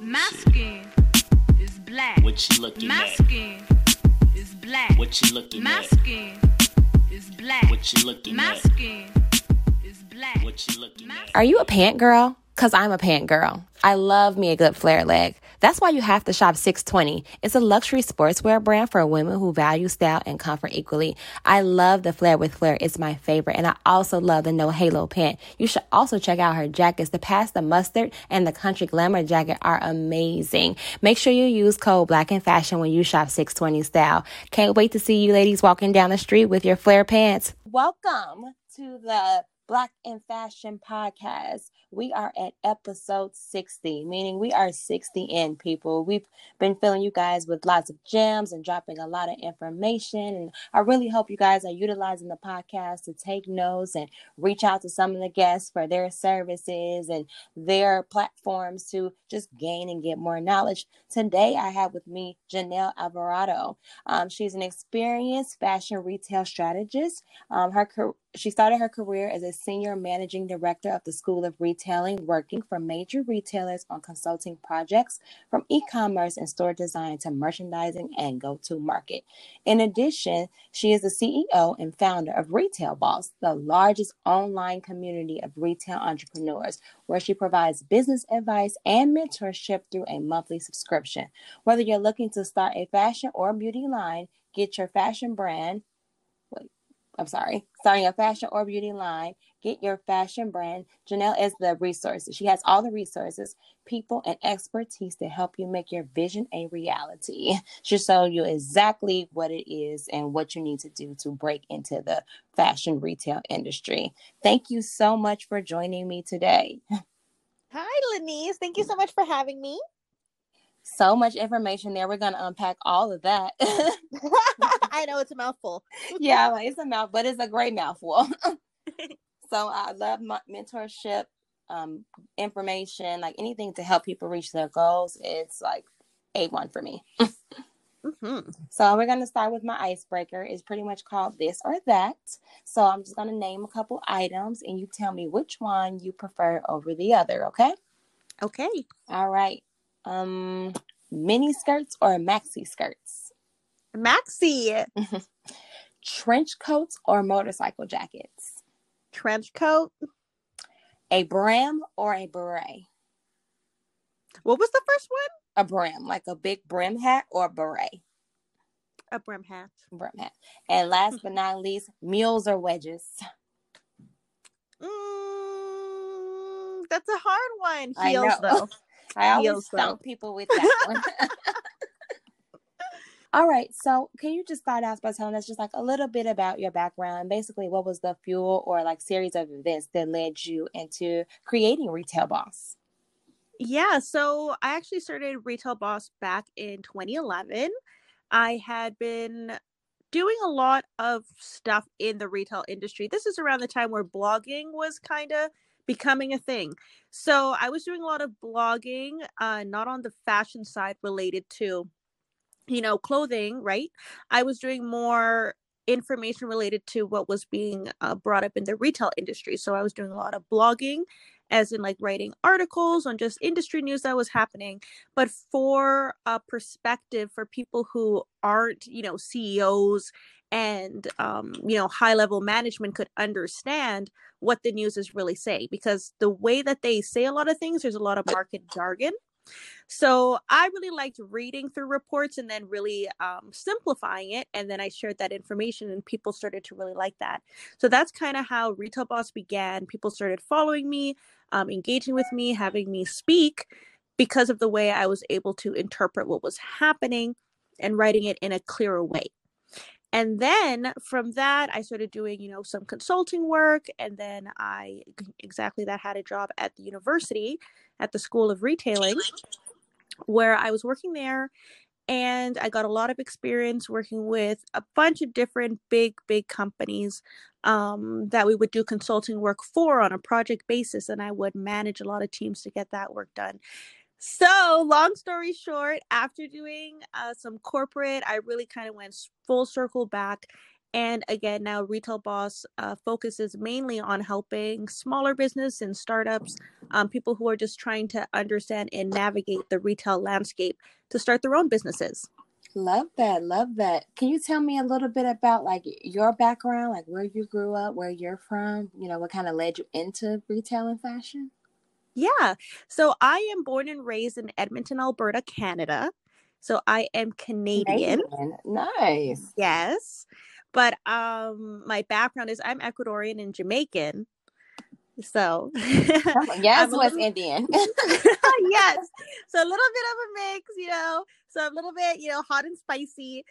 My skin is black. What you looking My at? skin is black. What you looking My at? skin is black. What you looking My at? skin is black. What you looking My at? Are you a pant girl? Cause I'm a pant girl. I love me a good flare leg. That's why you have to shop 620. It's a luxury sportswear brand for women who value style and comfort equally. I love the flare with flare. It's my favorite. And I also love the no halo pant. You should also check out her jackets. The past the mustard and the country glamour jacket are amazing. Make sure you use code black and fashion when you shop 620 style. Can't wait to see you ladies walking down the street with your flare pants. Welcome to the Black in Fashion podcast. We are at episode 60, meaning we are 60 in, people. We've been filling you guys with lots of gems and dropping a lot of information. And I really hope you guys are utilizing the podcast to take notes and reach out to some of the guests for their services and their platforms to just gain and get more knowledge. Today, I have with me Janelle Alvarado. Um, she's an experienced fashion retail strategist. Um, her car- she started her career as a senior managing director of the School of Retailing, working for major retailers on consulting projects from e-commerce and store design to merchandising and go-to-market. In addition, she is the CEO and founder of Retail Boss, the largest online community of retail entrepreneurs, where she provides business advice and mentorship through a monthly subscription. Whether you're looking to start a fashion or beauty line, get your fashion brand I'm sorry, starting a fashion or beauty line, get your fashion brand. Janelle is the resources. She has all the resources, people, and expertise to help you make your vision a reality. She'll show you exactly what it is and what you need to do to break into the fashion retail industry. Thank you so much for joining me today. Hi, Lenise. Thank you so much for having me. So much information there. We're going to unpack all of that. I know it's a mouthful. yeah, it's a mouth, but it's a great mouthful. so I love my mentorship, um, information, like anything to help people reach their goals. It's like a one for me. Mm-hmm. So we're gonna start with my icebreaker. It's pretty much called this or that. So I'm just gonna name a couple items, and you tell me which one you prefer over the other. Okay? Okay. All right. Um, mini skirts or maxi skirts? Maxi, Trench coats or motorcycle jackets? trench coat. A brim or a beret? What was the first one? A brim, like a big brim hat or a beret? A brim hat. Brim hat. And last but not least, mules or wedges? Mm, that's a hard one. Heels, though. I always Heels, though. stump people with that one. All right. So, can you just start out by telling us just like a little bit about your background? Basically, what was the fuel or like series of events that led you into creating Retail Boss? Yeah, so I actually started Retail Boss back in 2011. I had been doing a lot of stuff in the retail industry. This is around the time where blogging was kind of becoming a thing. So I was doing a lot of blogging, uh, not on the fashion side related to, you know, clothing, right? I was doing more information related to what was being uh, brought up in the retail industry. So I was doing a lot of blogging as in like writing articles on just industry news that was happening but for a perspective for people who aren't you know ceos and um, you know high level management could understand what the news is really saying because the way that they say a lot of things there's a lot of market jargon. So i really liked reading through reports and then really um, simplifying it and then i shared that information and people started to really like that. So that's kind of how retail boss began. People started following me um, engaging with me having me speak because of the way i was able to interpret what was happening and writing it in a clearer way and then from that i started doing you know some consulting work and then i exactly that had a job at the university at the school of retailing where i was working there and i got a lot of experience working with a bunch of different big big companies um, that we would do consulting work for on a project basis and i would manage a lot of teams to get that work done so, long story short, after doing uh, some corporate, I really kind of went full circle back And again, now Retail Boss uh, focuses mainly on helping smaller business and startups, um, people who are just trying to understand and navigate the retail landscape to start their own businesses. Love that. Love that. Can you tell me a little bit about like your background, like where you grew up, where you're from, you know, what kind of led you into retail and fashion? Yeah. So I am born and raised in Edmonton, Alberta, Canada. So I am Canadian. Canadian. Nice. Yes. But um my background is I'm Ecuadorian and Jamaican. So yes, West little- Indian. yes. So a little bit of a mix, you know. So a little bit, you know, hot and spicy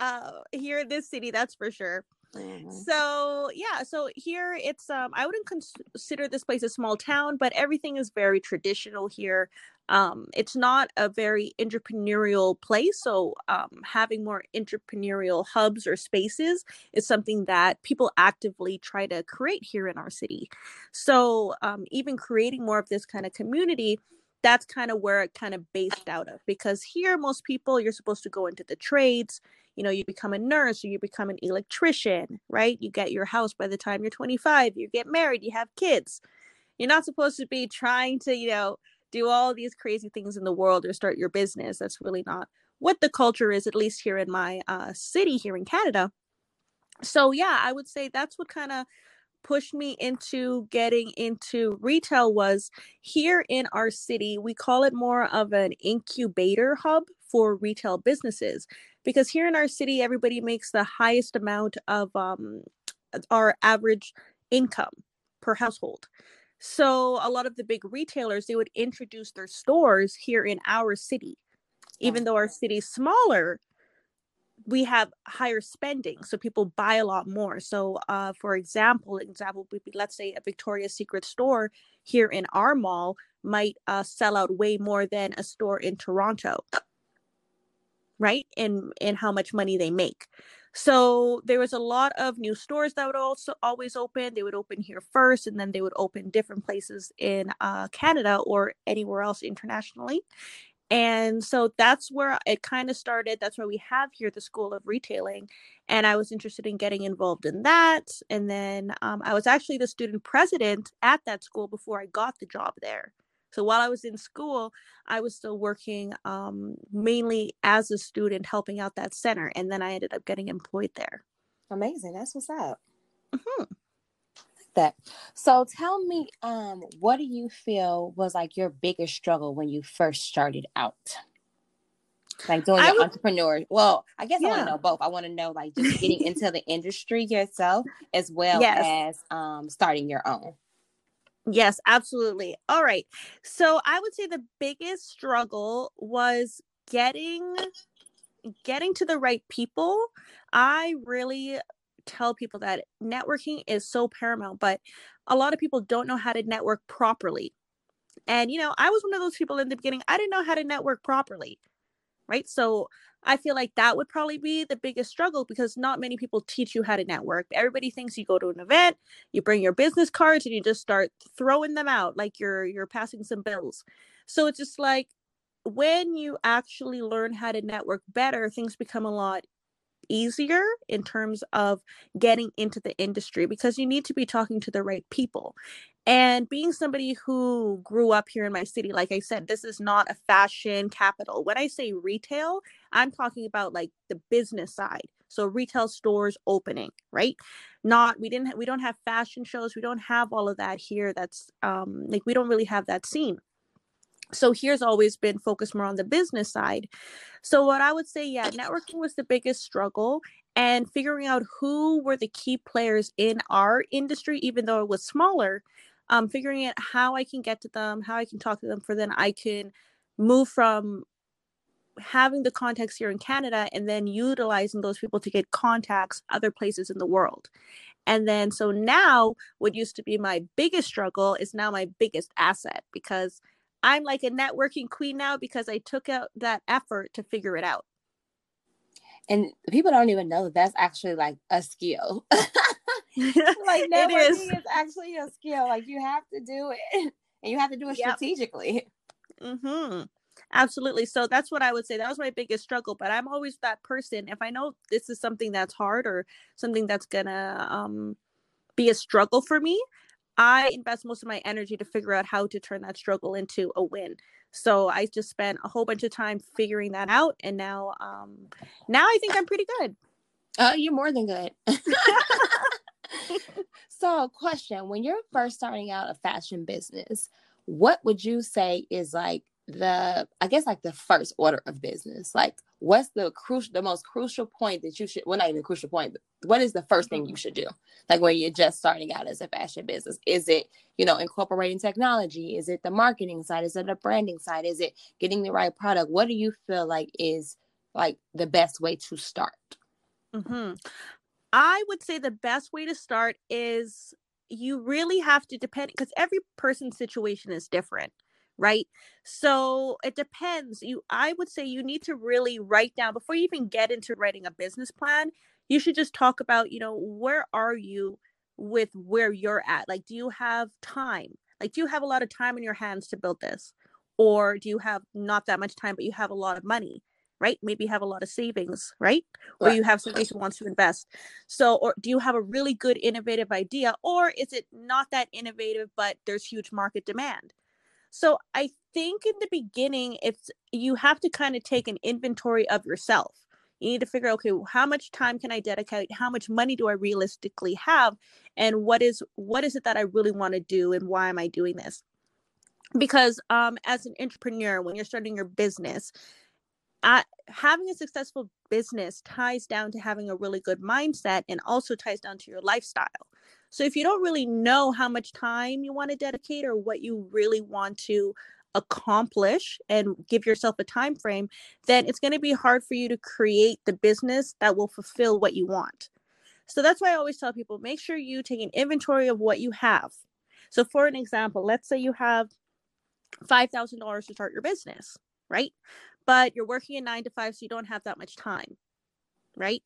uh here in this city, that's for sure. Mhm. So yeah, so here it's um I wouldn't consider this place a small town, but everything is very traditional here. Um it's not a very entrepreneurial place, so um having more entrepreneurial hubs or spaces is something that people actively try to create here in our city. So um even creating more of this kind of community that's kind of where it kind of based out of because here most people you're supposed to go into the trades you know you become a nurse or you become an electrician right? You get your house by the time you're 25 you get married you have kids. You're not supposed to be trying to you know do all these crazy things in the world or start your business that's really not what the culture is at least here in my uh, city here in canada. So yeah i would say that's what kind of pushed me into getting into retail was here in our city we call it more of an incubator hub for retail businesses. Because here in our city everybody makes the highest amount of um, our average income per household. So a lot of the big retailers they would introduce their stores here in our city. Even though our city's smaller we have higher spending so people buy a lot more. So uh, for example example would be let's say a victoria's secret store here in our mall might uh, sell out way more than a store in toronto right? In in how much money they make. So there was a lot of new stores that would also always open. They would open here first and then they would open different places in uh, canada or anywhere else internationally and so that's where it kind of started. That's where we have here the School of Retailing. And I was interested in getting involved in that. And then um, I was actually the student president at that school before I got the job there. So while I was in school, I was still working um, mainly as a student, helping out that center. And then I ended up getting employed there. Amazing. That's what's up. Mhm. That. So tell me, um, what do you feel was like your biggest struggle when you first started out? Like doing your would- entrepreneur. Well, I guess I want to know both. I want to know like just getting into the industry yourself as well Yes. as um starting your own. Yes, absolutely. All right. So I would say the biggest struggle was getting getting to the right people. I really tell people that networking is so paramount, but a lot of people don't know how to network properly. And you know, I was one of those people in the beginning, I didn't know how to network properly. Right? So I feel like that would probably be the biggest struggle because not many people teach you how to network. Everybody thinks you go to an event, you bring your business cards and you just start throwing them out like you're you're passing some bills. So it's just like when you actually learn how to network better, things become a lot easier in terms of getting into the industry because you need to be talking to the right people. And being somebody who grew up here in my city, like I said, this is not a fashion capital. When I say retail, I'm talking about like the business side. So retail stores opening, right? Not we didn't we don't have fashion shows, we don't have all of that here. That's um like we don't really have that scene. So here's always been focused more on the business side. So what I would say, yeah, networking was the biggest struggle and figuring out who were the key players in our industry, even though it was smaller, um, figuring out how I can get to them, how I can talk to them, for then I can move from having the contacts here in Canada and then utilizing those people to get contacts other places in the world. And then so now what used to be my biggest struggle is now my biggest asset because I'm like a networking queen now because I took out that effort to figure it out. And people don't even know that that's actually like a skill. like networking is. is. actually a skill. Like you have to do it, and you have to do it Yep. strategically. hmm Absolutely. So that's what I would say. That was my biggest struggle. But I'm always that person. If I know this is something that's hard or something that's gonna um, be a struggle for me, I invest most of my energy to figure out how to turn that struggle into a win. So I just spent a whole bunch of time figuring that out, and now, um, now I think I'm pretty good. Oh, you're more than good. so, question: When you're first starting out a fashion business, what would you say is like the I guess like the first order of business? Like what's the crucial the most crucial point that you should well not even crucial point, but what is the first thing you should do? Like when you're just starting out as a fashion business? Is it, you know, incorporating technology? Is it the marketing side? Is it the branding side? Is it getting the right product? What do you feel like is like the best way to start? hmm I would say the best way to start is you really have to depend because every person's situation is different right? So it depends. You i would say you need to really write down before you even get into writing a business plan you should just talk about you know where are you with where you're at? Like do you have time? Like do you have a lot of time in your hands to build this? Or do you have not that much time but you have a lot of money right? Maybe you have a lot of savings right? Or you have somebody who wants to invest. So or do you have a really good innovative idea? Or is it not that innovative but there's huge market demand so I think in the beginning, it's you have to kind of take an inventory of yourself. You need to figure, okay, how much time can I dedicate? How much money do I realistically have? And what is what is it that I really want to do and why am I doing this? Because um as an entrepreneur, when you're starting your business, uh, having a successful business ties down to having a really good mindset and also ties down to your lifestyle. So if you don't really know how much time you want to dedicate or what you really want to accomplish and give yourself a time frame, then it's going to be hard for you to create the business that will fulfill what you want. So that's why I always tell people make sure you take an inventory of what you have. So for an example, let's say you have $5,000 to start your business, right? But you're working a 9 to 5 so you don't have that much time. Right?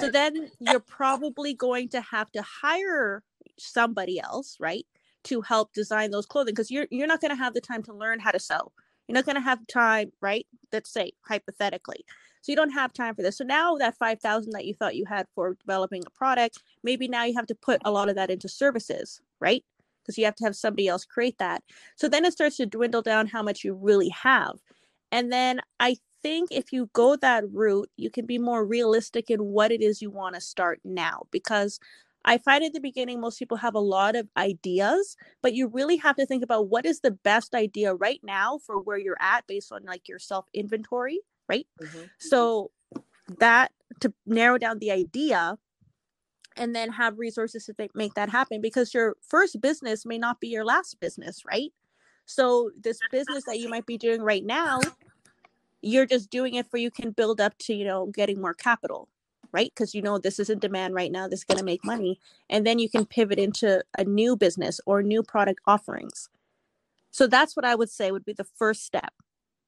So then eh. you're probably going to have to hire somebody else, right? To help design those clothing because you're you're not going to have the time to learn how to sew. You're not going to have time, right? Let's say hypothetically. So you don't have time for this. So now that 5000 that you thought you had for developing a product, maybe now you have to put a lot of that into services, right? Because you have to have somebody else create that. So then it starts to dwindle down how much you really have. And then I think if you go that route, you can be more realistic in what it is you want to start now. Because I find at the beginning, most people have a lot of ideas, but you really have to think about what is the best idea right now for where you're at based on like your self inventory, right? Mhm. So that to narrow down the idea and then have resources to th- make that happen because your first business may not be your last business, right? So this business that you might be doing right now, you're just doing it for you can build up to, you know, getting more capital, right? Because you know this is in demand right now, this is going to make money. And then you can pivot into a new business or new product offerings. So that's what I would say would be the first step.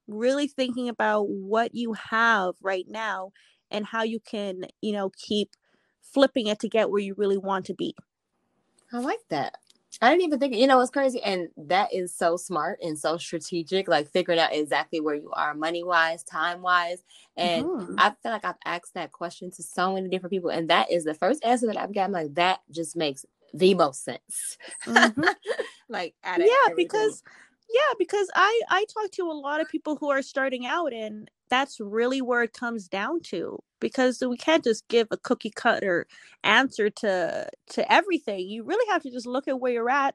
Really thinking about what you have right now and how you can, you know, keep flipping it to get where you really want to be. I like that. I didn't even think, you know, it's crazy. And that is so smart and so strategic, like figuring out exactly where you are money wise, time wise. And Mhm. I feel like I've asked that question to so many different people. And that is the first answer that I've gotten. Like, that just makes the most sense. Mhm. like, yeah everything. because yeah because i i talk to a lot of people who are starting out and that's really where it comes down to because we can't just give a cookie cutter answer to to everything you really have to just look at where you're at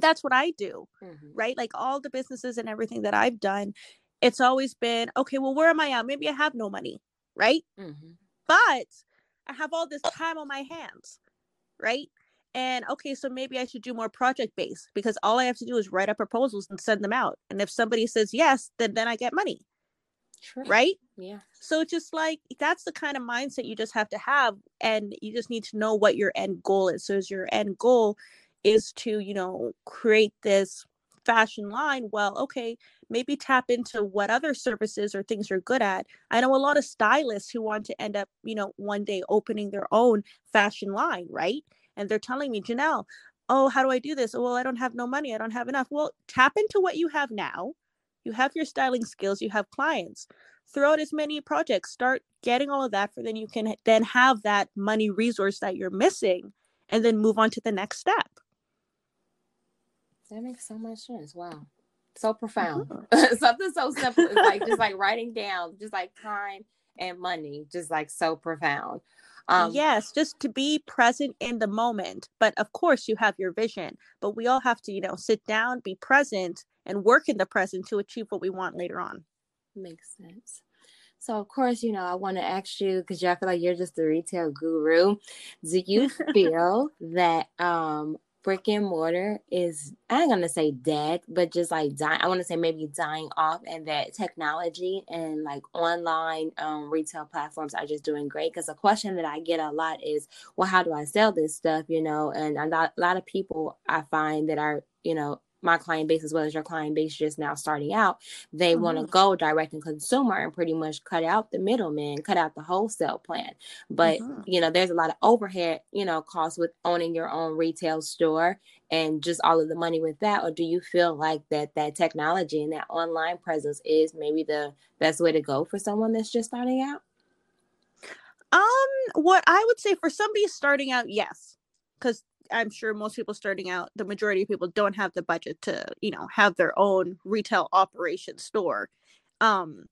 that's what i do Mhm. right like all the businesses and everything that i've done it's always been okay well where am i at maybe i have no money right Mhm. but I have all this time on my hands, right? And okay, so maybe I should do more project based because all I have to do is write up proposals and send them out. And if somebody says yes, then then I get money, True. right? Yeah. So it's just like that's the kind of mindset you just have to have and you just need to know what your end goal is. So is your end goal is to, you know, create this fashion line, well, okay, maybe tap into what other services or things you're good at. I know a lot of stylists who want to end up, you know, one day opening their own fashion line, right? And they're telling me, Janelle, oh, how do I do this? Oh, well, I don't have no money. I don't have enough. Well, tap into what you have now. You have your styling skills, you have clients. Throw out as many projects, start getting all of that for then you can then have that money resource that you're missing and then move on to the next step. That makes so much sense. Wow. So profound. Mhm. Something so simple is like just like writing down, just like time and money, just like so profound. Um, yes, just to be present in the moment. But of course, you have your vision, but we all have to, you know, sit down, be present, and work in the present to achieve what we want later on. Makes sense. So of course, you know, I want to ask you because I feel like you're just a retail guru. Do you feel that um brick and mortar is I ain't gonna say dead, but just like dying. I want to say maybe dying off, and that technology and like online um, retail platforms are just doing great. Because a question that I get a lot is, well, how do I sell this stuff? You know, and a lot, a lot of people I find that are you know my client base as well as your client base just now starting out, they want to Mhm. go direct and consumer and pretty much cut out the middleman, cut out the wholesale plan. But Mhm. you know, there's a lot of overhead, you know, costs with owning your own retail store and just all of the money with that. Or do you feel like that that technology and that online presence is maybe the best way to go for someone that's just starting out? Um, what I would say for somebody starting out, yes, because I'm sure most people starting out, the majority of people don't have the budget to, you know, have their own retail operation store. Um,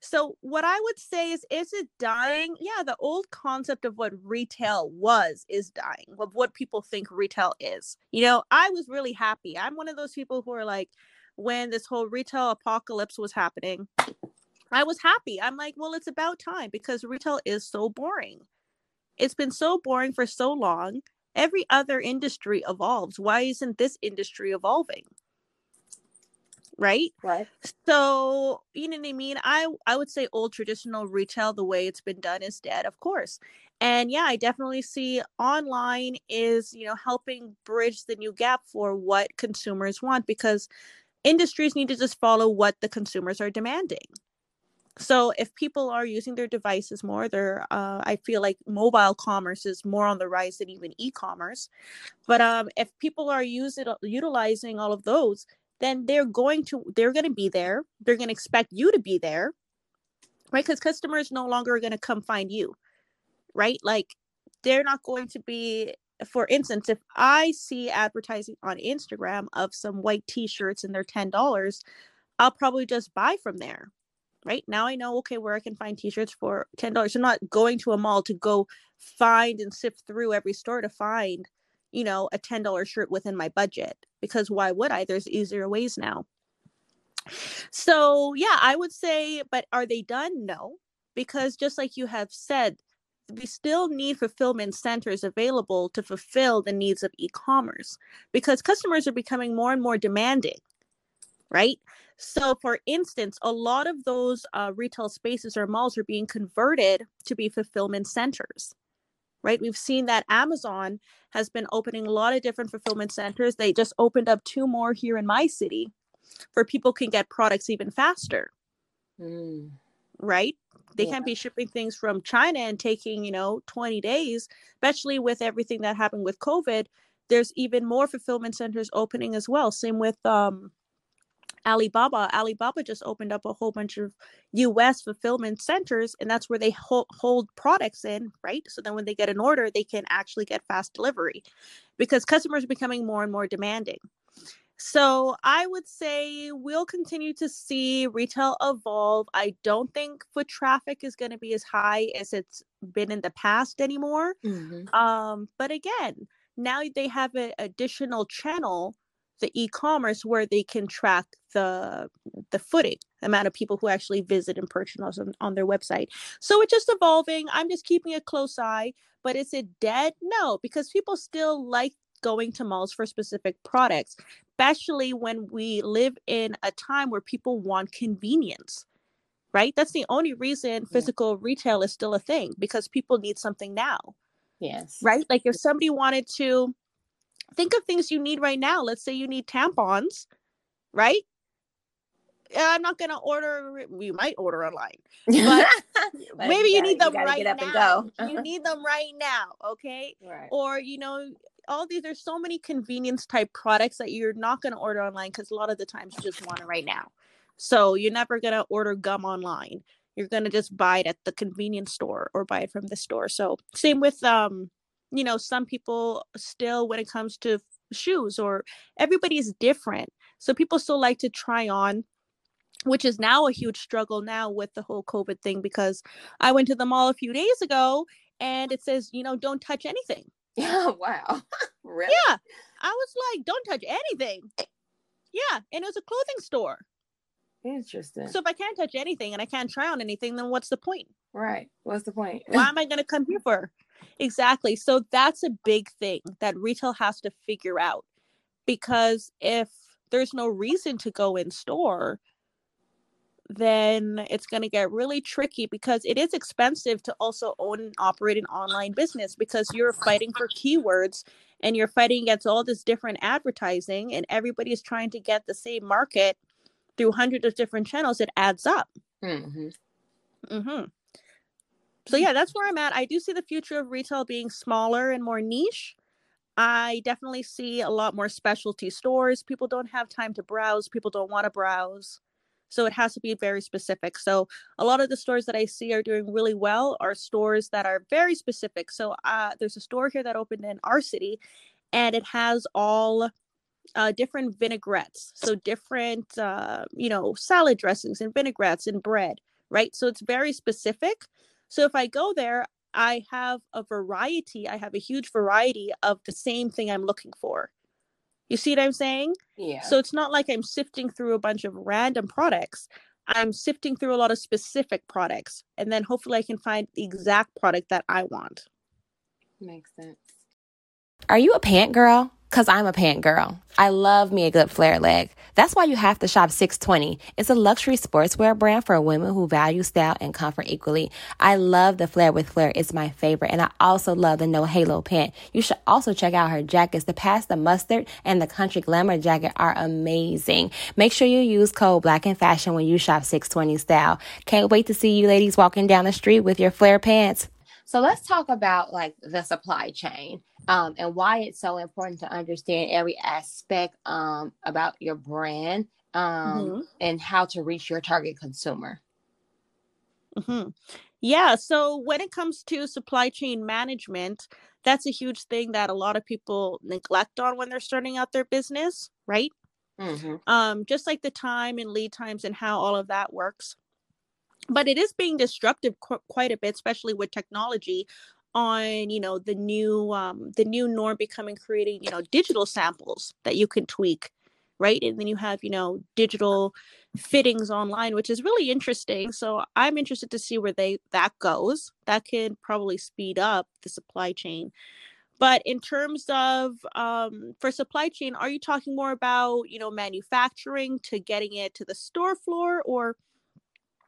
so what I would say is, is it dying? Yeah, the old concept of what retail was is dying. Of what people think retail is. You know, I was really happy. I'm one of those people who are like, when this whole retail apocalypse was happening, I was happy. I'm like, well, it's about time because retail is so boring. It's been so boring for so long. Every other industry evolves. Why isn't this industry evolving? Right? Right. So, you know what I mean? I I would say old traditional retail the way it's been done is dead, of course. And yeah, I definitely see online is, you know, helping bridge the new gap for what consumers want because industries need to just follow what the consumers are demanding. So if people are using their devices more, they're uh, I feel like mobile commerce is more on the rise than even e-commerce. But um, if people are using utilizing all of those, then they're going to they're going to be there. They're going to expect you to be there, right? Because customers no longer are going to come find you, right? Like they're not going to be. For instance, if I see advertising on Instagram of some white T-shirts and they're ten dollars, I'll probably just buy from there right? Now i know okay where i can find t-shirts for $10 i'm not going to a mall to go find and sift through every store to find you know a $10 shirt within my budget because why would i? There's easier ways now. So yeah i would say but are they done? No because just like you have said we still need fulfillment centers available to fulfill the needs of e-commerce because customers are becoming more and more demanding right so, for instance, a lot of those uh, retail spaces or malls are being converted to be fulfillment centers, right? We've seen that Amazon has been opening a lot of different fulfillment centers. They just opened up two more here in my city where people can get products even faster, Mm, right? They Yeah. can't be shipping things from China and taking, you know, 20 days, especially with everything that happened with COVID. There's even more fulfillment centers opening as well. Same with um, Alibaba. Alibaba just opened up a whole bunch of US fulfillment centers, and that's where they hold, hold products in, right? So then when they get an order, they can actually get fast delivery because customers are becoming more and more demanding. So I would say we'll continue to see retail evolve. I don't think foot traffic is going to be as high as it's been in the past anymore. mhm. Um, but again, now they have an additional channel, the e-commerce, where they can track the the footing, the amount of people who actually visit and purchase on, on their website. So it's just evolving. I'm just keeping a close eye. But is it dead? No, because people still like going to malls for specific products, especially when we live in a time where people want convenience. Right? That's the only reason physical retail is still a thing because people need something now Yes. right? Like if somebody wanted to think of things you need right now. Let's say you need tampons, right? I'm not gonna order. We might order online. But But Maybe you, gotta- need them gotta right up and now. go. you need them right now, okay? right. Or you know, all these. There's so many convenience type products that you're not gonna order online because a lot of the times you just want it right now. So you're never going to order gum online. You're going to just buy it at the convenience store or buy it from the store. So same with um you know, some people still when it comes to shoes or everybody is different. So people still like to try on which is now a huge struggle now with the whole COVID thing because I went to the mall a few days ago and it says, you know, don't touch anything. Yeah, oh, wow. really? Yeah. I was like, don't touch anything. Yeah. And it was a clothing store. Interesting. So if I can't touch anything and I can't try on anything, then what's the point? right. What's the point? Why am I going to come here for? Exactly. So that's a big thing that retail has to figure out because if there's no reason to go in store, then it's going to get really tricky because it is expensive to also own and operate an online business because you're fighting for keywords and you're fighting against all this different advertising and everybody is trying to get the same market through hundreds of different channels it adds up hmm hmm so yeah that's where i'm at i do see the future of retail being smaller and more niche i definitely see a lot more specialty stores people don't have time to browse people don't want to browse so it has to be very specific. So a lot of the stores that I see are doing really well are stores that are very specific. So uh, there's a store here that opened in our city, and it has all uh, different vinaigrettes. So different, uh, you know, salad dressings and vinaigrettes and bread, right? So it's very specific. So if I go there, I have a variety. I have a huge variety of the same thing I'm looking for. You see what I'm saying? Yeah. So it's not like I'm sifting through a bunch of random products. I'm sifting through a lot of specific products and then hopefully I can find the exact product that I want. makes sense. Are you a pant girl? Cause I'm a pant girl. I love me a good flare leg. That's why you have to shop 620. It's a luxury sportswear brand for women who value style and comfort equally. I love the flare with flare. It's my favorite. And I also love the no halo pant. You should also check out her jackets. The past the mustard and the country glamour jacket are amazing. Make sure you use code black and fashion when you shop 620 style. Can't wait to see you ladies walking down the street with your flare pants. So let's talk about like the supply chain um, and why it's so important to understand every aspect um, about your brand um, Mhm. and how to reach your target consumer. hmm Yeah. So when it comes to supply chain management, that's a huge thing that a lot of people neglect on when they're starting out their business, right? hmm um, just like the time and lead times and how all of that works. But it is being disruptive qu- quite a bit, especially with technology on you know the new um, the new norm becoming creating you know digital samples that you can tweak right? And then you have you know digital fittings online which is really interesting. So i'm interested to see where they that goes. That can probably speed up the supply chain. But in terms of um, for supply chain, are you talking more about you know manufacturing to getting it to the store floor, or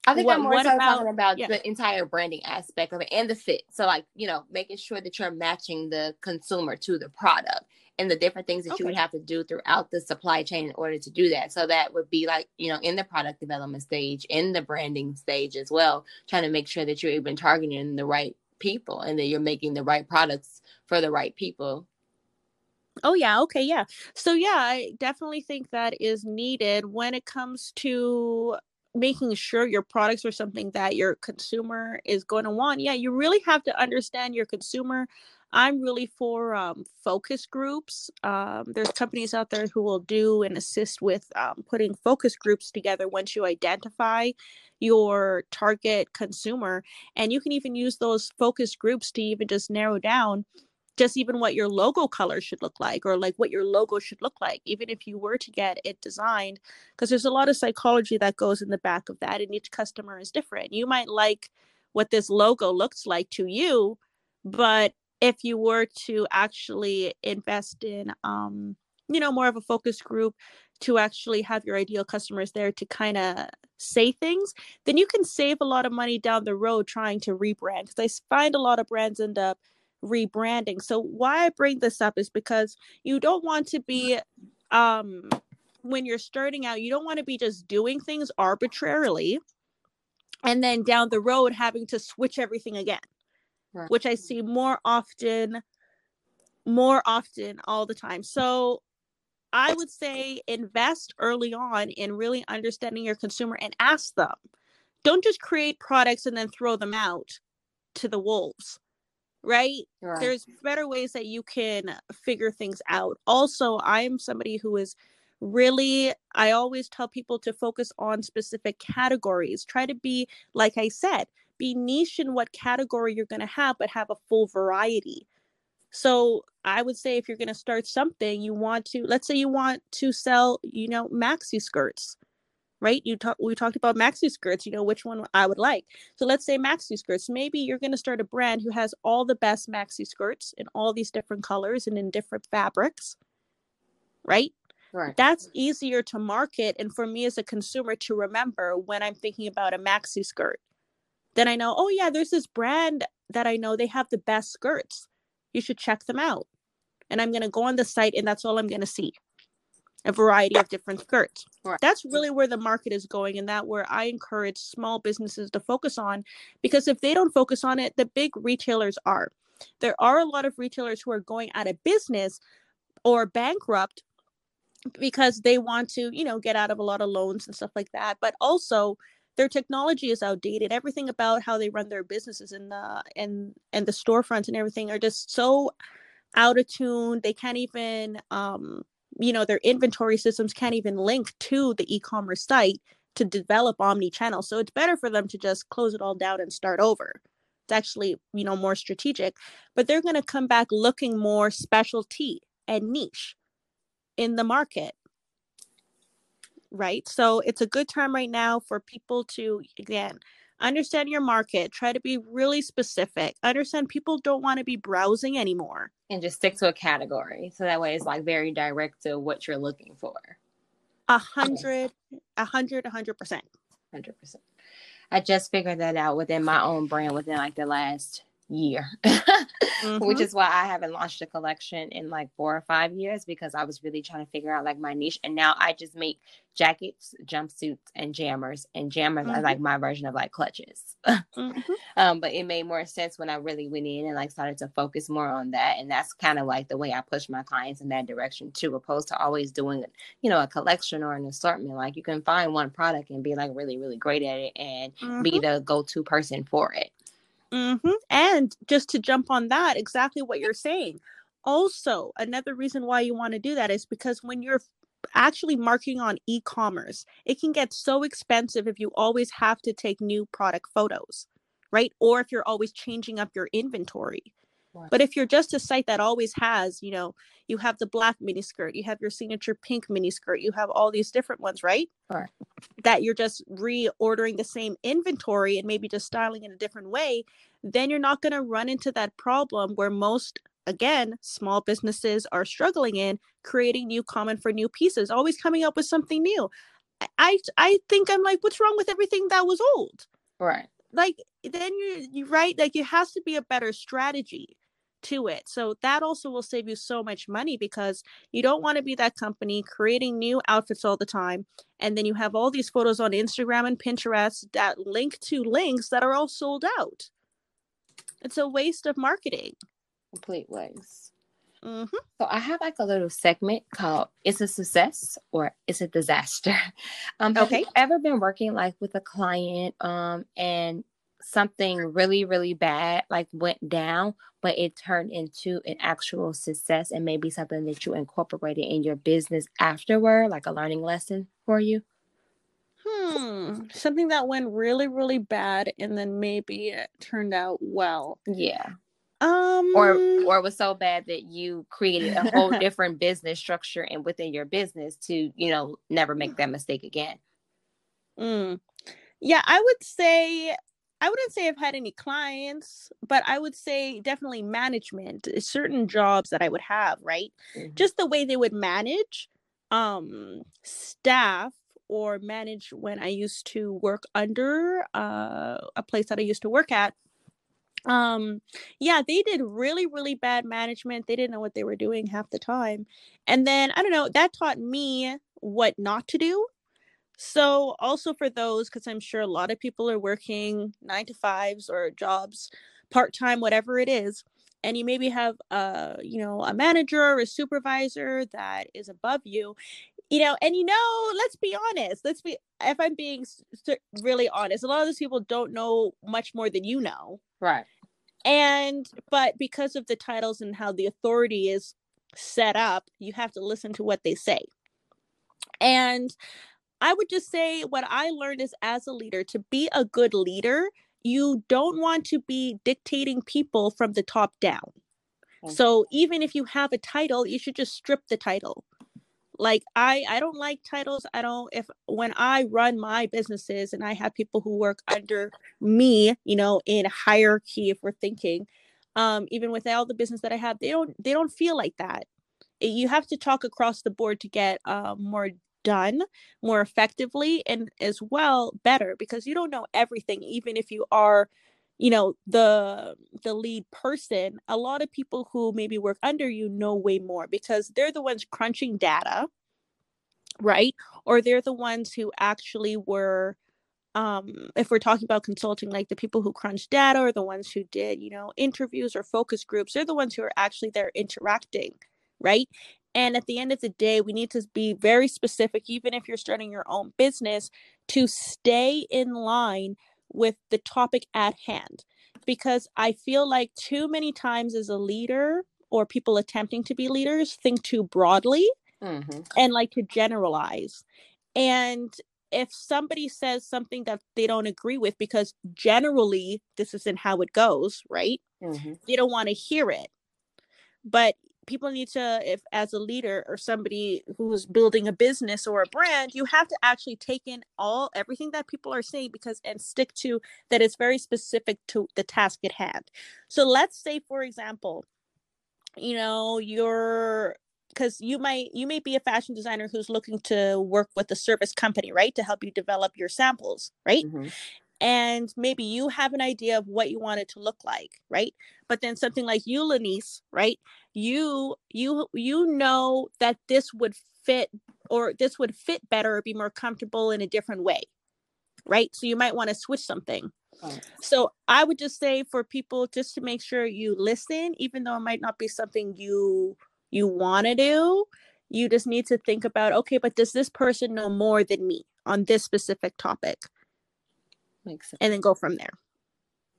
I think What- I'm more so about- talking about yeah. the entire branding aspect of it and the fit. So, like, you know, making sure that you're matching the consumer to the product and the different things that you would have to do throughout the supply chain in order to do that. So, that would be like, you know, in the product development stage, in the branding stage as well, trying to make sure that you're even targeting the right people and that you're making the right products for the right people. oh yeah, okay, yeah. So yeah, I definitely think that is needed when it comes to making sure your products are something that your consumer is going to want. Yeah, you really have to understand your consumer. I'm really for um, focus groups. Um, there's companies out there who will do and assist with um, putting focus groups together once you identify your target consumer. And you can even use those focus groups to even just narrow down just even what your logo color should look like or like what your logo should look like even if you were to get it designed because there's a lot of psychology that goes in the back of that and each customer is different. You might like what this logo looks like to you but if you were to actually invest in um you know more of a focus group to actually have your ideal customers there to kind of say things then you can save a lot of money down the road trying to rebrand because i find a lot of brands end up rebranding. So why I bring this up is because you don't want to be um when you're starting out, you don't want to be just doing things arbitrarily and then down the road having to switch everything again. Right. Which I see more often more often all the time. So I would say invest early on in really understanding your consumer and ask them. Don't just create products and then throw them out to the wolves, right? Right. There's better ways that you can figure things out. Also, I'm somebody who is really, I always tell people to focus on specific categories. Try to be, like I said, be niche in what category you're going to have, but have a full variety. So I would say if you're going to start something, you want to, let's say you want to sell, you know, maxi skirts, right? You talk, we talked about maxi skirts, you know, which one I would like. So let's say maxi skirts. Maybe you're going to start a brand who has all the best maxi skirts in all these different colors and in different fabrics, right? Right. That's easier to market and for me as a consumer to remember when I'm thinking about a maxi skirt. Then I know, oh yeah, there's this brand that I know they have the best skirts. You should check them out. And I'm going to go on the site and that's all I'm going to see. A variety of different skirts. Right. That's really where the market is going and that where I encourage small businesses to focus on because if they don't focus on it, the big retailers are. There are a lot of retailers who are going out of business or bankrupt because they want to, you know, get out of a lot of loans and stuff like that. But also their technology is outdated. Everything about how they run their businesses and the and and the storefronts and everything are just so out of tune. They can't even um, you know, their inventory systems can't even link to the e-commerce site to develop omni-channel. So it's better for them to just close it all down and start over. It's actually, you know, more strategic. But they're gonna come back looking more specialty and niche in the market right so it's a good time right now for people to again understand your market try to be really specific understand people don't want to be browsing anymore And just stick to a category. So that way it's like very direct to what you're looking for. a hundred a hundred a hundred percent Hundred percent. I just figured that out within my own brand within like the last year. Which Mhm. is why I haven't launched a collection in like four or five years because I was really trying to figure out like my niche. And now I just make jackets, jumpsuits, and jammers. And jammers are Mhm. like my version of like clutches. Mhm. um, but it made more sense when I really went in and like started to focus more on that. And that's kind of like the way I push my clients in that direction too, opposed to always doing, you know, a collection or an assortment. Like you can find one product and be like really, really great at it and be Mhm. the go-to person for it. Mhm. And just to jump on that, exactly what you're saying. Also, another reason why you want to do that is because when you're actually marketing on e-commerce, it can get so expensive if you always have to take new product photos, right? Or if you're always changing up your inventory. Right. But if you're just a site that always has, you know, you have the black miniskirt, you have your signature pink miniskirt, you have all these different ones, right? Right. That you're just reordering the same inventory and maybe just styling in a different way, then you're not going to run into that problem where most again small businesses are struggling in creating new common for new pieces always coming up with something new I- i i think i'm like what's wrong with everything that was old Right. like then you you right like it has to be a better strategy to it so that also will save you so much money because you don't want to be that company creating new outfits all the time and then you have all these photos on instagram and pinterest that link to links that are all sold out it's a waste of marketing Complete waste. hmm So I have like a little segment called "It's a Success" or "It's a Disaster." Um, have Okay. you ever been working like with a client, um, and something really, really bad like went down, but it turned into an actual success, and maybe something that you incorporated in your business afterward, like a learning lesson for you? hmm something that went really really bad and then maybe it turned out well Yeah. um Or or it was so bad that you created a whole different business structure and within your business to you know never make that mistake again. Mm. Yeah, I would say I wouldn't say I've had any clients, but I would say definitely management, uh, certain jobs that I would have, right? Mhm. Just the way they would manage um staff or manage when I used to work under uh a place that I used to work at. Um yeah, they did really really bad management. They didn't know what they were doing half the time. And then I don't know, that taught me what not to do so, also for those, because I'm sure a lot of people are working nine to fives or jobs, part time, whatever it is. and you maybe have a you know a manager or a supervisor that is above you you know and you know let's be honest let's be if i'm being really honest a lot of those people don't know much more than you know Right. and but because of the titles and how the authority is set up you have to listen to what they say and i would just say what i learned is as a leader to be a good leader you don't want to be dictating people from the top down. So even if you have a title you should just strip the title. Like i i don't like titles. I don't if when i run my businesses and i have people who work under me you know in hierarchy if we're thinking um even with all the business that i have they don't they don't feel like that. You have to talk across the board to get uh, more done more effectively and as well better because you don't know everything even if you are you know the the lead person a lot of people who maybe work under you know way more because they're the ones crunching data right? Or they're the ones who actually were um if we're talking about consulting like the people who crunch data or the ones who did you know interviews or focus groups they're the ones who are actually there interacting right and at the end of the day we need to be very specific even if you're starting your own business to stay in line with the topic at hand because i feel like too many times as a leader or people attempting to be leaders think too broadly Mm-hmm. and like to generalize. And if somebody says something that they don't agree with, because generally this isn't how it goes, right? Mm-hmm. They don't want to hear it. But people need to, if as a leader or somebody who's building a business or a brand, you have to actually take in all everything that people are saying because and stick to that is very specific to the task at hand. So let's say, for example, you know, you're because you might you may be a fashion designer who's looking to work with a service company right to help you develop your samples right Mm-hmm. And maybe you have an idea of what you want it to look like right but then something like you Lanice, right you you you know that this would fit or this would fit better or be more comfortable in a different way right so you might want to switch something Right. so I would just say for people just to make sure you listen, even though it might not be something you you want to do, you just need to think about okay, but does this person know more than me on this specific topic? Makes sense. And then go from there.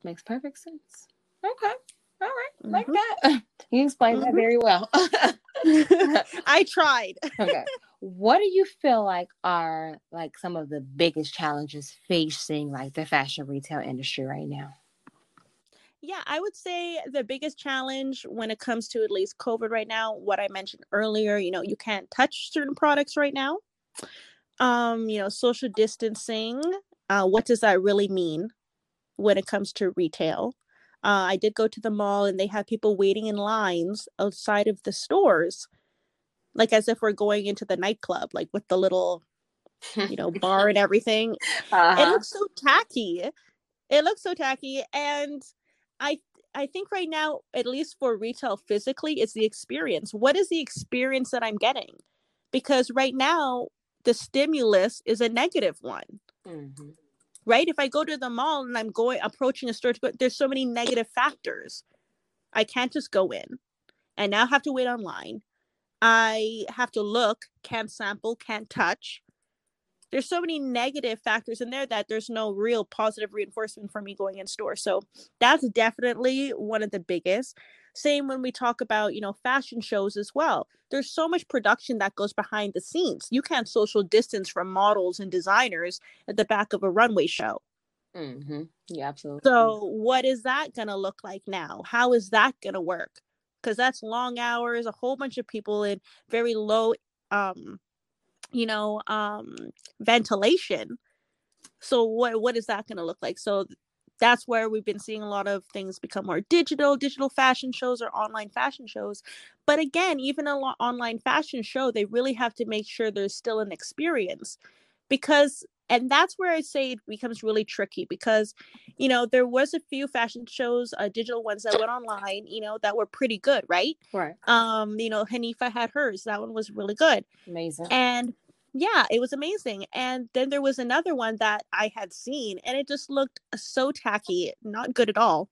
Makes perfect sense. Okay. All right. Like Mhm. that. You explained that Mhm. very well. I tried. okay. What do you feel like are like some of the biggest challenges facing like the fashion retail industry right now? Yeah, I would say the biggest challenge when it comes to at least COVID right now, what I mentioned earlier, you know, you can't touch certain products right now. Um, you know, social distancing, uh, what does that really mean when it comes to retail? Uh, I did go to the mall and they had people waiting in lines outside of the stores, like as if we're going into the nightclub, like with the little, you know, bar and everything. It Uh-huh. looks so tacky. It looks so tacky. And i i think right now at least for retail physically it's the experience. What is the experience that i'm getting? Because right now the stimulus is a negative one Mhm. right? If i go to the mall and i'm going approaching a store to go, there's so many negative factors. I can't just go in. And now have to wait online. I have to look can't sample can't touch. There's so many negative factors in there that there's no real positive reinforcement for me going in store. So that's definitely one of the biggest same when we talk about you know fashion shows as well. There's so much production that goes behind the scenes. You can't social distance from models and designers at the back of a runway show. Mhm. Yeah, absolutely. so what is that going to look like now? How is that going to work? Because that's long hours a whole bunch of people in very low um you know um ventilation. So what what is that going to look like? So that's where we've been seeing a lot of things become more digital digital fashion shows or online fashion shows but again even a lo- online fashion show they really have to make sure there's still an experience because and that's where i say it becomes really tricky because you know there was a few fashion shows uh, digital ones that went online you know that were pretty good right right. um you know hanifa had hers that one was really good Amazing. and yeah it was amazing and then there was another one that i had seen and it just looked so tacky not good at all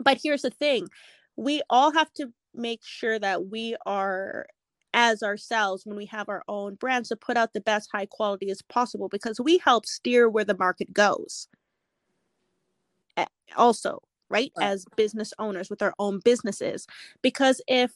but here's the thing we all have to make sure that we are as ourselves when we have our own brands to put out the best high quality as possible because we help steer where the market goes also right, right. as business owners with our own businesses because if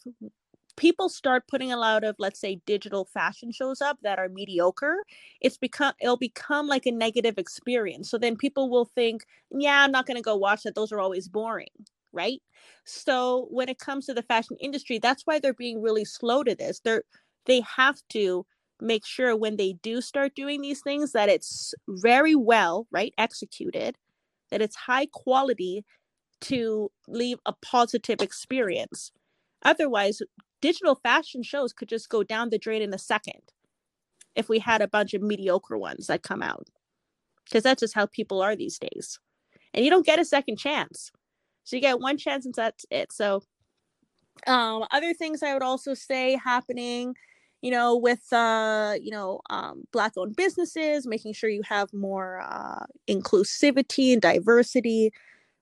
people start putting a lot of let's say digital fashion shows up that are mediocre it's become it'll become like a negative experience. So then people will think yeah i'm not going to go watch that. Those are always boring right? So when it comes to the fashion industry that's why they're being really slow to this. They're they have to make sure when they do start doing these things that it's very well right executed that it's high quality to leave a positive experience. Otherwise digital fashion shows could just go down the drain in a second if we had a bunch of mediocre ones that come out. Because that's just how people are these days. And you don't get a second chance. So you get one chance and that's it. So um other things i would also say happening you know with uh you know um black owned businesses making sure you have more uh inclusivity and diversity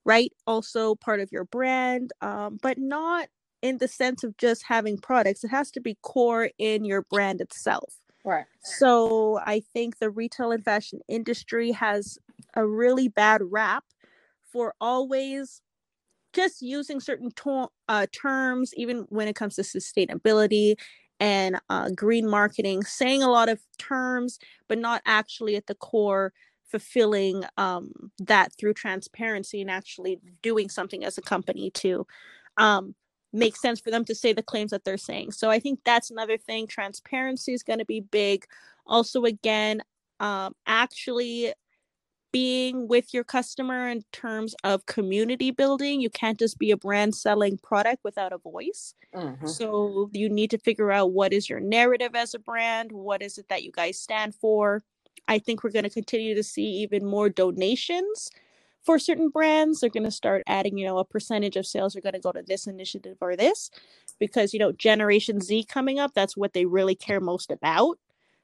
right? Also part of your brand um but not in the sense of just having products it has to be core in your brand itself right so i think the retail and fashion industry has a really bad rap for always just using certain to- uh, terms even when it comes to sustainability and uh, green marketing saying a lot of terms but not actually at the core fulfilling um, that through transparency and actually doing something as a company too. um, make sense for them to say the claims that they're saying. So I think that's another thing. Transparency is going to be big. Also, again, um, actually being with your customer in terms of community building. You can't just be a brand selling product without a voice. Mm-hmm. So you need to figure out what is your narrative as a brand, what is it that you guys stand for. I think we're going to continue to see even more donations for certain brands they're going to start adding you know a percentage of sales are going to go to this initiative or this because you know generation z coming up that's what they really care most about.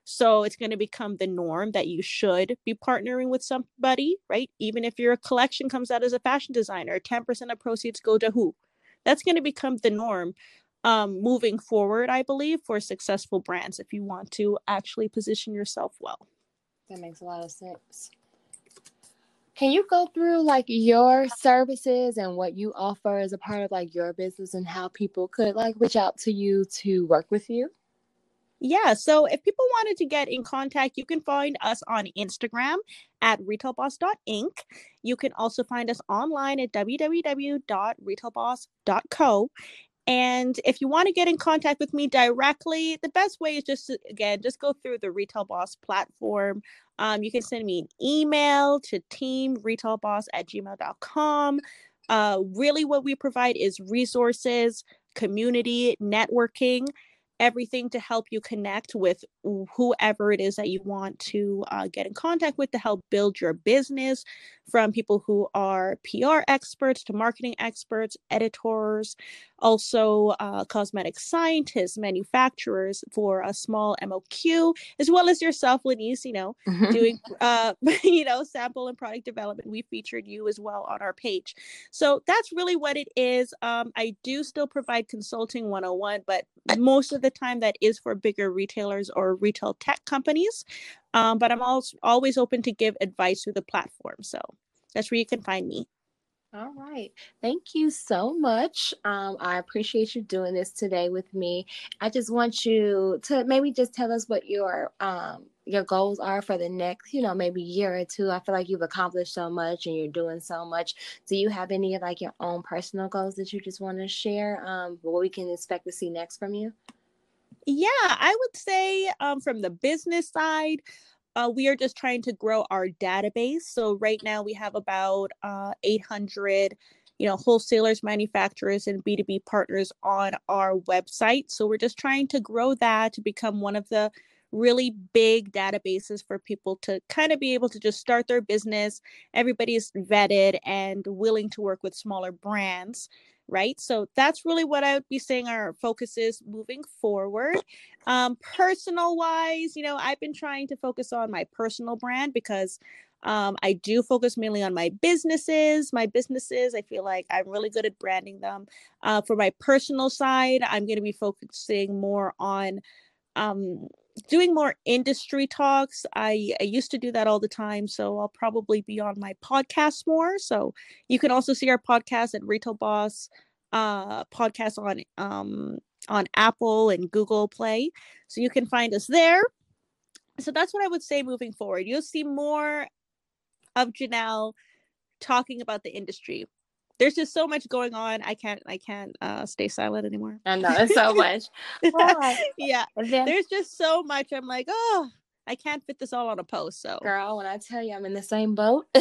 So it's going to become the norm that you should be partnering with somebody right? Even if your collection comes out as a fashion designer 10% of proceeds go to who? That's going to become the norm um, moving forward i believe for successful brands if you want to actually position yourself well. That makes a lot of sense can you go through like your services and what you offer as a part of like your business and how people could like reach out to you to work with you? Yeah, so if people wanted to get in contact, you can find us on Instagram at retailboss.inc. You can also find us online at www.retailboss.co. And if you want to get in contact with me directly, the best way is just to, again, just go through the Retail Boss platform. Um, you can send me an email to teamretailboss at gmail.com. Uh, really, what we provide is resources, community, networking everything to help you connect with whoever it is that you want to uh, get in contact with to help build your business from people who are PR experts to marketing experts, editors, also uh, cosmetic scientists, manufacturers for a small MOQ, as well as yourself, Lenise, you know, mm-hmm. doing, uh, you know, sample and product development. We featured you as well on our page. So that's really what it is. Um, I do still provide consulting 101, but most of the time that is for bigger retailers or retail tech companies. Um, but I'm also always open to give advice through the platform. So that's where you can find me. All right. Thank you so much. Um, I appreciate you doing this today with me. I just want you to maybe just tell us what your um, your goals are for the next, you know, maybe year or two. I feel like you've accomplished so much and you're doing so much. Do you have any of like your own personal goals that you just want to share? Um, what we can expect to see next from you? Yeah, I would say um, from the business side, uh, we are just trying to grow our database. So right now we have about uh, 800, you know, wholesalers, manufacturers, and B2B partners on our website. So we're just trying to grow that to become one of the really big databases for people to kind of be able to just start their business. Everybody's vetted and willing to work with smaller brands right? So that's really what I would be saying our focus is moving forward. Um, personal wise, you know, I've been trying to focus on my personal brand because Um, I do focus mainly on my businesses. My businesses, I feel like I'm really good at branding them. Uh, for my personal side, I'm going to be focusing more on um, doing more industry talks. I, I used to do that all the time, so I'll probably be on my podcast more. So you can also see our podcast at Retail Boss uh, podcast on um, on Apple and Google Play. So you can find us there. So that's what I would say moving forward. You'll see more of Janelle talking about the industry. There's just so much going on. I can't I can't uh, stay silent anymore. I know it's so much. yeah. Then, There's just so much. I'm like, oh, I can't fit this all on a post. So girl, when I tell you I'm in the same boat.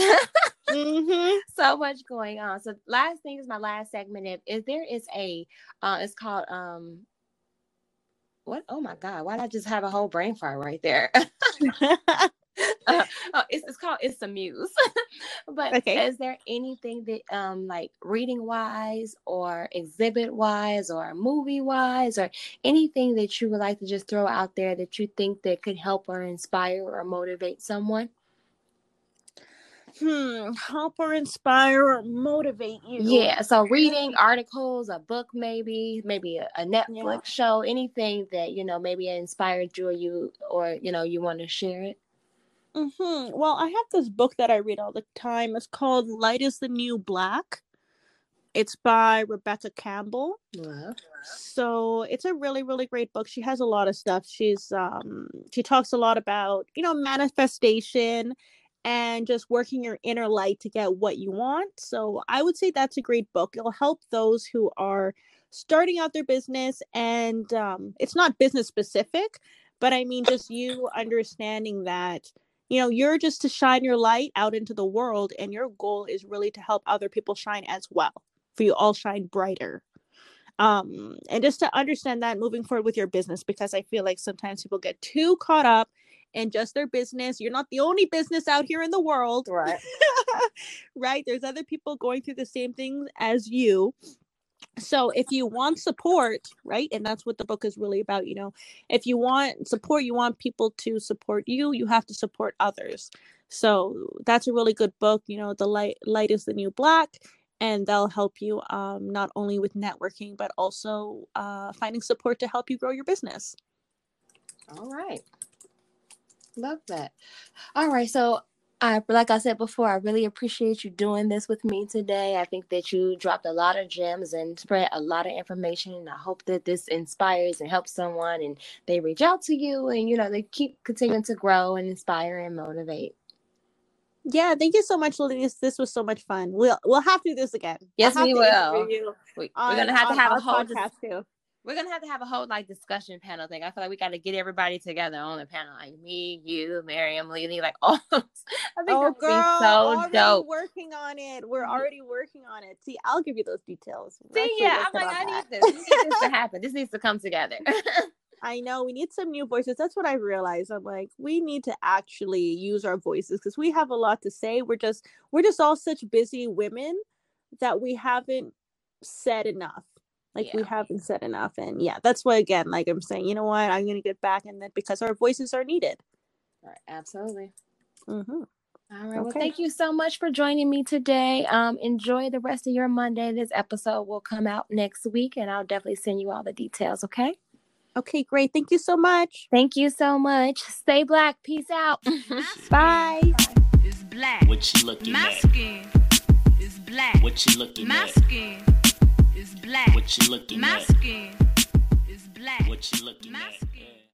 Mhm. so much going on. So last thing is my last segment. If, is there is a uh it's called um what oh my god, why did I just have a whole brain fart right there? Uh, oh, it's, it's called it's a muse but Okay. is there anything that um like reading wise or exhibit wise or movie wise or anything that you would like to just throw out there that you think that could help or inspire or motivate someone hmm. Help or inspire or motivate you. yeah so reading articles a book maybe maybe a, a netflix show anything that you know maybe inspired you or you or you know you want to share it hmm Well, I have this book that I read all the time. It's called Light is the New Black. It's by Rebecca Campbell. Love. So it's a really, really great book. She has a lot of stuff. She's um she talks a lot about, you know, manifestation and just working your inner light to get what you want. So I would say that's a great book. It'll help those who are starting out their business and um it's not business specific, but I mean just you understanding that you know you're just to shine your light out into the world and your goal is really to help other people shine as well for you all shine brighter. Um and just to understand that moving forward with your business because i feel like sometimes people get too caught up in just their business. You're not the only business out here in the world. Right. Right? There's other people going through the same things as you so if you want support right and that's what the book is really about you know if you want support you want people to support you you have to support others so that's a really good book you know the light light is the new black and they'll help you um, not only with networking but also uh, finding support to help you grow your business All right. Love that. All right. So I like I said before, I really appreciate you doing this with me today. I think that you dropped a lot of gems and spread a lot of information. And I hope that this inspires and helps someone and they reach out to you and you know they keep continuing to grow and inspire and motivate. yeah thank you so much ladies this was so much fun we'll we'll have to do this again Yes, we will. interview you We, on- we're gonna have to have a whole dis- podcast too we're gonna have to have a whole like discussion panel thing. I feel like we gotta get everybody together on the panel, like me, you, Miriam, Lily, like all. I think Oh, that girl, so already dope. working on it. We're mm-hmm. already working on it. See, I'll give you those details. We're See, yeah, I'm like, I on need that. this. This to happen. This needs to come together. I know we need some new voices. That's what I realized. I'm like, we need to actually use our voices because we have a lot to say. We're just, we're just all such busy women that we haven't said enough. Like we haven't said enough, and yeah, that's why again, like I'm saying, you know what, I'm gonna get back in that because our voices are needed. Right, absolutely. hmm All right. Well, thank you so much for joining me today. Um, enjoy the rest of your Monday. This episode will come out next week, and I'll definitely send you all the details. Okay. Okay, great. Thank you so much. Thank you so much. Stay black. Peace out. Bye. skin is black. What you looking My at? skin is black. What you looking My at? skin is black. What you looking My at? skin is black. What you looking My at? skin